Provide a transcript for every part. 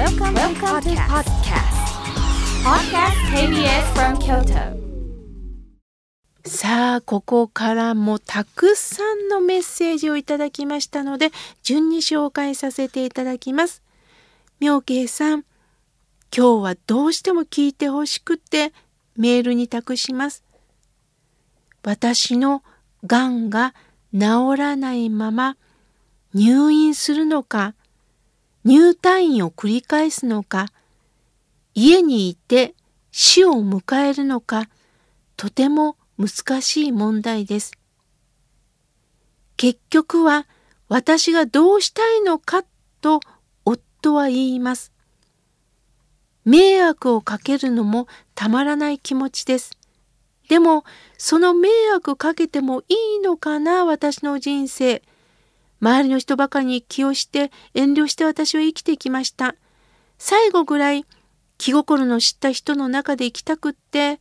Welcome, Welcome to podcast. Podcast KBS from Kyoto. さあ、ここからもたくさんのメッセージをいただきましたので、順に紹介させていただきます。妙慶さん、今日はどうしても聞いてほしくてメールに託します。私のがんが治らないまま入院するのか、入退院を繰り返すのか、家にいて死を迎えるのか、とても難しい問題です。結局は私がどうしたいのかと夫は言います。迷惑をかけるのもたまらない気持ちです。でも、その迷惑かけてもいいのかな、私の人生。周りの人ばかりに気をして遠慮して私は生きてきました。最後ぐらい気心の知った人の中で生きたくって、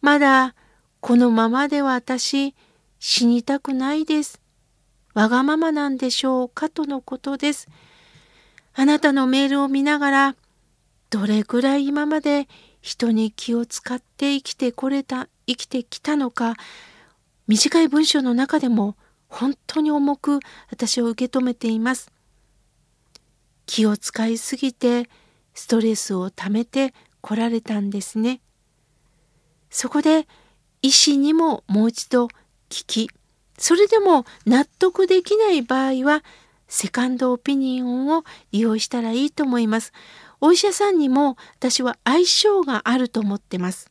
まだこのままでは私死にたくないです。わがままなんでしょうかとのことです。あなたのメールを見ながら、どれぐらい今まで人に気を使って生きてこれた生きてきたのか短い文章の中でも本当に重く私を受け止めています。気を使いすぎてストレスをためてこられたんですね。そこで医師にももう一度聞きそれでも納得できない場合はセカンドオピニオンを利用したらいいと思います。お医者さんにも私は相性があると思ってます。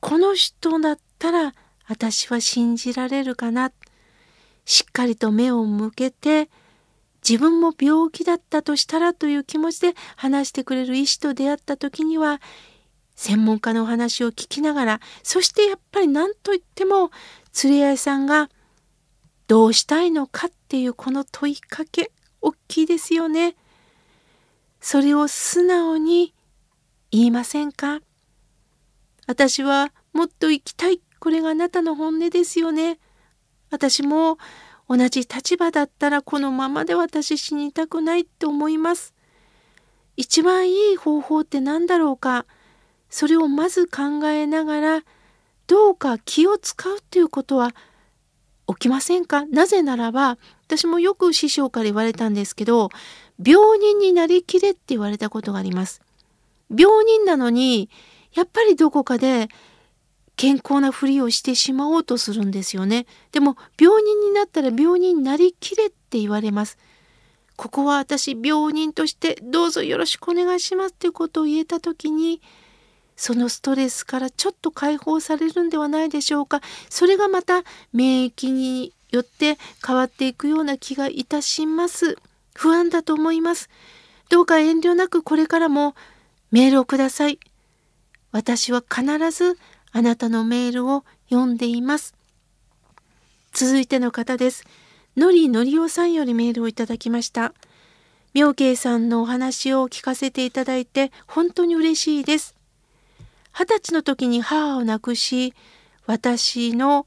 この人だったら私は信じられるかな。しっかりと目を向けて自分も病気だったとしたらという気持ちで話してくれる医師と出会った時には専門家のお話を聞きながらそしてやっぱり何といっても連れ合いさんがどうしたいのかっていうこの問いかけ大きいですよね。それを素直に言いませんか？私はもっと生きたい。これがあなたの本音ですよね。私も同じ立場だったらこのままで私死にたくないって思います。一番いい方法って何だろうか。それをまず考えながらどうか気を使うっていうことは起きませんか？なぜならば私もよく師匠から言われたんですけど病人になりきれって言われたことがあります。病人なのにやっぱりどこかで健康なふりをしてしまおうとするんですよね。でも病人になったら病人になりきれって言われます。ここは私病人としてどうぞよろしくお願いしますっていうことを言えた時にそのストレスからちょっと解放されるんではないでしょうか。それがまた免疫によって変わっていくような気がいたします。不安だと思います。どうか遠慮なくこれからもメールをください。私は必ずあなたのメールを読んでいます。続いての方です。のりのりおさんよりメールをいただきました。妙慶さんのお話を聞かせていただいて本当に嬉しいです。二十歳の時に母を亡くし、私の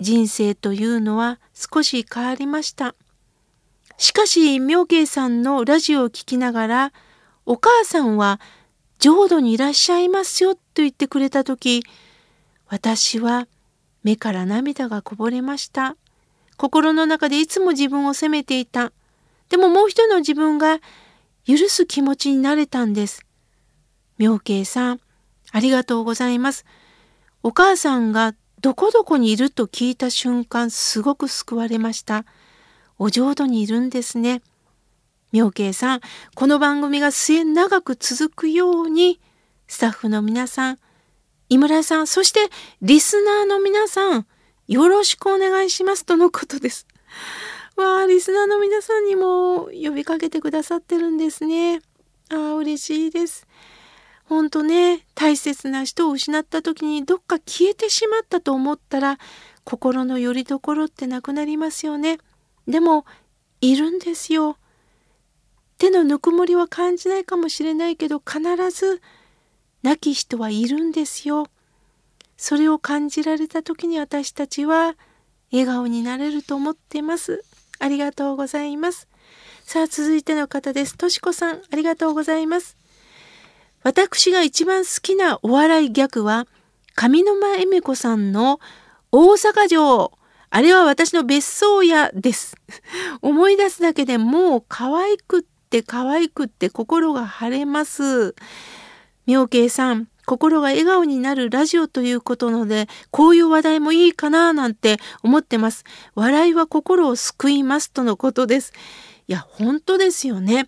人生というのは少し変わりました。しかし、妙慶さんのラジオを聞きながら、お母さんは浄土にいらっしゃいますよと言ってくれた時私は目から涙がこぼれました。心の中でいつも自分を責めていた。でももう一人の自分が許す気持ちになれたんです。妙慶さんありがとうございます。お母さんがどこどこにいると聞いた瞬間すごく救われました。お浄土にいるんですね。妙慶さん、この番組が末長く続くように、スタッフの皆さん、井村さん、そしてリスナーの皆さん、よろしくお願いしますとのことです。わあ、リスナーの皆さんにも呼びかけてくださってるんですね。ああ、嬉しいです。ほんとね、大切な人を失った時にどっか消えてしまったと思ったら、心の拠り所ってなくなりますよね。でも、いるんですよ。手のぬくもりは感じないかもしれないけど必ず亡き人はいるんですよ。それを感じられた時に私たちは笑顔になれると思っています。ありがとうございます。さあ、続いての方です。としこさん、ありがとうございます。私が一番好きなお笑いギャグは、上沼恵美子さんの大阪城。あれは私の別荘屋です。思い出すだけでもう可愛くって可愛くって心が晴れます。妙慶さん、心が笑顔になるラジオということので、こういう話題もいいかななんて思ってます。笑いは心を救いますとのことです。いや、本当ですよね。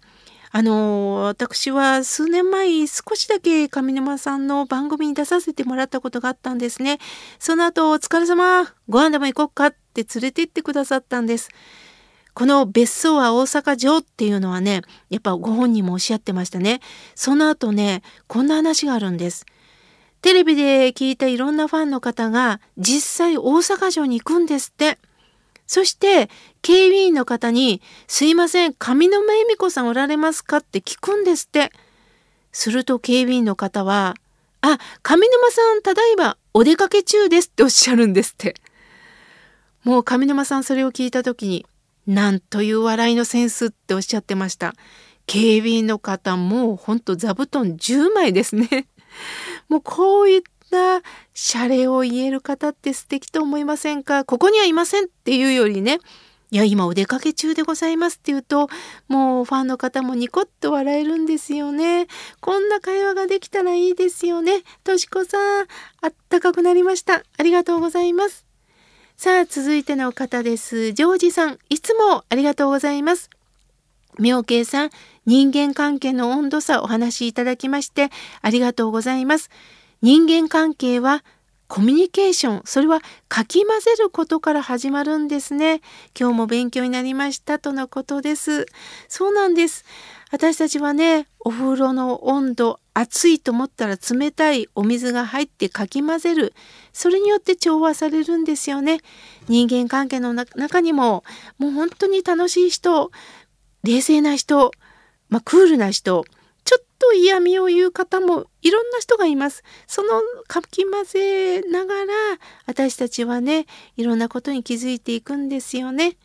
あの私は数年前少しだけ上沼さんの番組に出させてもらったことがあったんですね。その後、お疲れ様ご飯でも行こうかって連れて行ってくださったんです。この別荘は大阪城っていうのはね、やっぱご本人もおっしゃってましたね。その後ね、こんな話があるんです。テレビで聞いたいろんなファンの方が実際大阪城に行くんですって。そして警備員の方に「すいません上沼恵美子さんおられますか?」って聞くんですって。すると警備員の方は「あ上沼さんただいまお出かけ中です」っておっしゃるんですって。もう上沼さんそれを聞いた時に「なんという笑いのセンス」っておっしゃってました。警備員の方もうほんと座布団10枚ですね。もうこういっな謝礼を言える方って素敵と思いませんか？ここにはいませんっていうよりね。いや今お出かけ中でございますって言うともうファンの方もニコッと笑えるんですよね。こんな会話ができたらいいですよね。としこさんあったかくなりました。ありがとうございます。さあ続いての方です。ジョージさんいつもありがとうございます。妙慶さん人間関係の温度差お話しいただきましてありがとうございます。人間関係はコミュニケーション、それはかき混ぜることから始まるんですね。今日も勉強になりましたとのことです。そうなんです。私たちはね、お風呂の温度、熱いと思ったら冷たいお水が入ってかき混ぜる。それによって調和されるんですよね。人間関係の中にも、もう本当に楽しい人、冷静な人、まあ、クールな人、と嫌味を言う方もいろんな人がいます。そのかき混ぜながら私たちはね、いろんなことに気づいていくんですよね。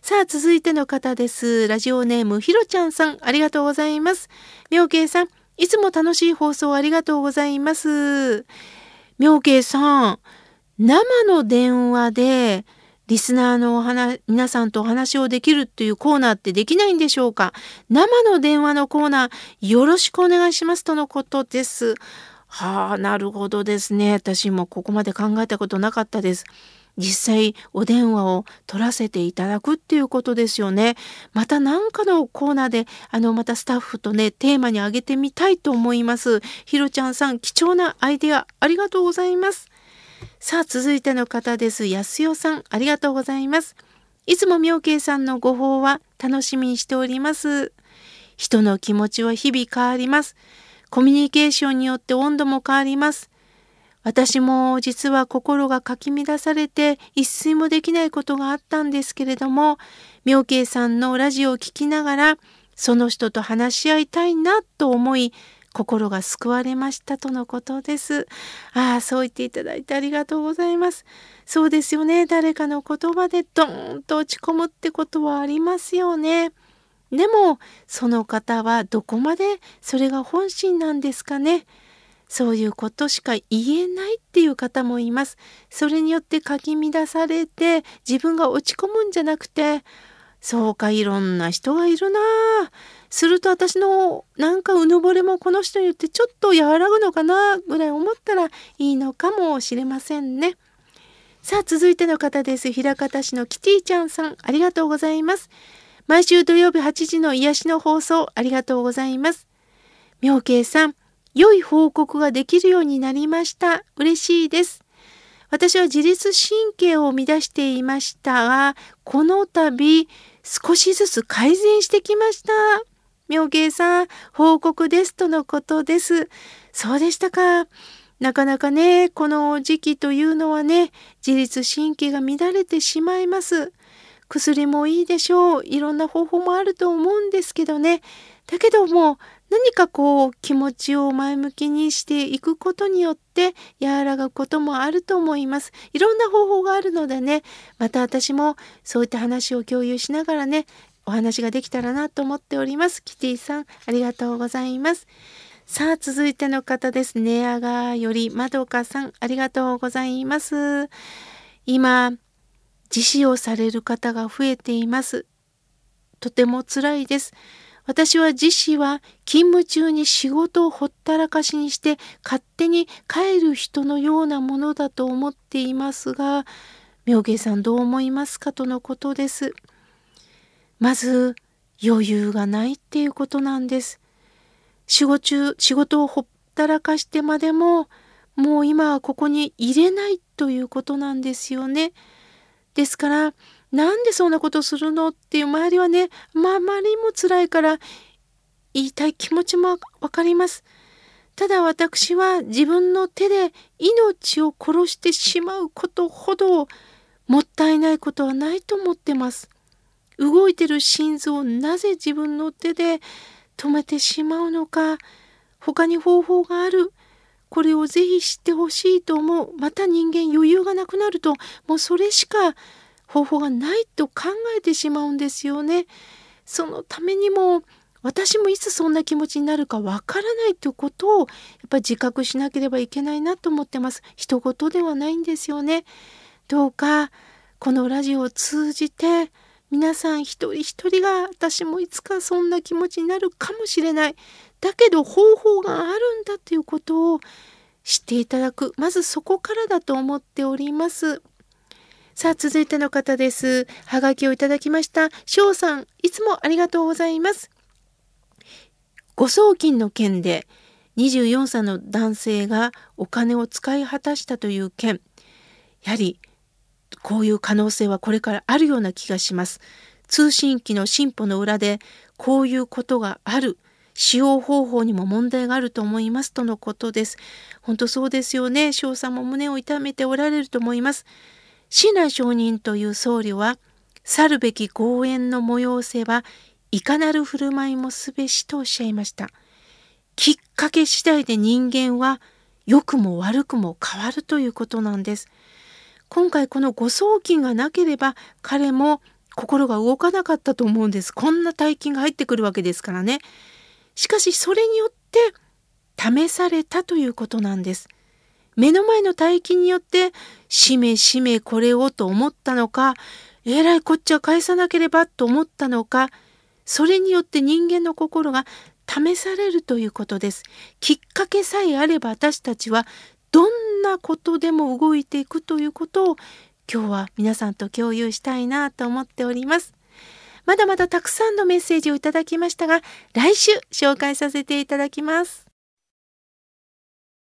さあ、続いての方です。ラジオネームひろちゃんさん、ありがとうございます。妙慶さん、いつも楽しい放送ありがとうございます。妙慶さん、生の電話でリスナーのお話、皆さんとお話をできるというコーナーってできないんでしょうか？生の電話のコーナー、よろしくお願いしますとのことです。はあ、なるほどですね。私もここまで考えたことなかったです。実際お電話を取らせていただくっていうことですよね。また何かのコーナーであのまたスタッフとねテーマに挙げてみたいと思います。ひろちゃんさん貴重なアイデアありがとうございます。さあ続いての方です。安代さんありがとうございます。いつも妙慶さんのご報は楽しみにしております。人の気持ちは日々変わります。コミュニケーションによって温度も変わります。私も実は心がかき乱されて一睡もできないことがあったんですけれども、妙慶さんのラジオを聴きながら、その人と話し合いたいなと思い、心が救われましたとのことです。ああ、そう言っていただいてありがとうございます。そうですよね。誰かの言葉でドーンと落ち込むってことはありますよね。でも、その方はどこまでそれが本心なんですかね。そういうことしか言えないっていう方もいます。それによってかき乱されて自分が落ち込むんじゃなくて、そうか、いろんな人がいるなすると私のなんかうぬぼれもこの人によってちょっと和らぐのかなぐらい思ったらいいのかもしれませんね。さあ続いての方です。枚方市のキティちゃんさんありがとうございます。毎週土曜日8時の癒しの放送ありがとうございます。妙慶さん、良い報告ができるようになりました。嬉しいです。私は自律神経を乱していましたが、この度少しずつ改善してきました。妙慶さん、報告ですとのことです。そうでしたか。なかなかね、この時期というのはね、自律神経が乱れてしまいます。薬もいいでしょう。いろんな方法もあると思うんですけどね。だけども、何かこう気持ちを前向きにしていくことによって和らぐこともあると思います。いろんな方法があるのでね、また私もそういった話を共有しながらね、お話ができたらなと思っております。キティさん、ありがとうございます。さあ、続いての方です。寝屋川よりまどかさん、ありがとうございます。今、自死をされる方が増えています。とても辛いです。私は自死は勤務中に仕事をほったらかしにして勝手に帰る人のようなものだと思っていますが、妙慶さんどう思いますか？とのことです。まず余裕がないっていうことなんです。仕事中、仕事をほったらかしてまでも、もう今はここに入れないということなんですよね。ですから、なんでそんなことするのっていう周りはね、まあ、まりにも辛いから言いたい気持ちもわかります。ただ私は自分の手で命を殺してしまうことほどもったいないことはないと思ってます。動いてる心臓をなぜ自分の手で止めてしまうのか他に方法があるこれをぜひ知ってほしいと思うまた人間余裕がなくなるともうそれしか方法がないと考えてしまうんですよね。そのためにも私もいつそんな気持ちになるかわからないということをやっぱり自覚しなければいけないなと思ってます。人事ではないんですよね。どうかこのラジオを通じて皆さん一人一人が私もいつかそんな気持ちになるかもしれない。だけど方法があるんだということを知っていただく。まずそこからだと思っております。さあ、続いての方です。はがきをいただきました。翔さん、いつもありがとうございます。誤送金の件で24歳の男性がお金を使い果たしたという件、やはりこういう可能性はこれからあるような気がします。通信機の進歩の裏でこういうことがある。使用方法にも問題があると思いますとのことです。本当そうですよね。翔さんも胸を痛めておられると思います。親鸞上人という僧侶は、去るべき豪縁の催せば、いかなる振る舞いもすべしとおっしゃいました。きっかけ次第で人間は良くも悪くも変わるということなんです。今回この誤送金がなければ彼も心が動かなかったと思うんです。こんな大金が入ってくるわけですからね。しかしそれによって試されたということなんです。目の前の大金によってしめしめこれをと思ったのかえらいこっちは返さなければと思ったのかそれによって人間の心が試されるということです。きっかけさえあれば私たちはどんなことでも動いていくということを今日は皆さんと共有したいなと思っております。まだまだたくさんのメッセージをいただきましたが来週紹介させていただきます。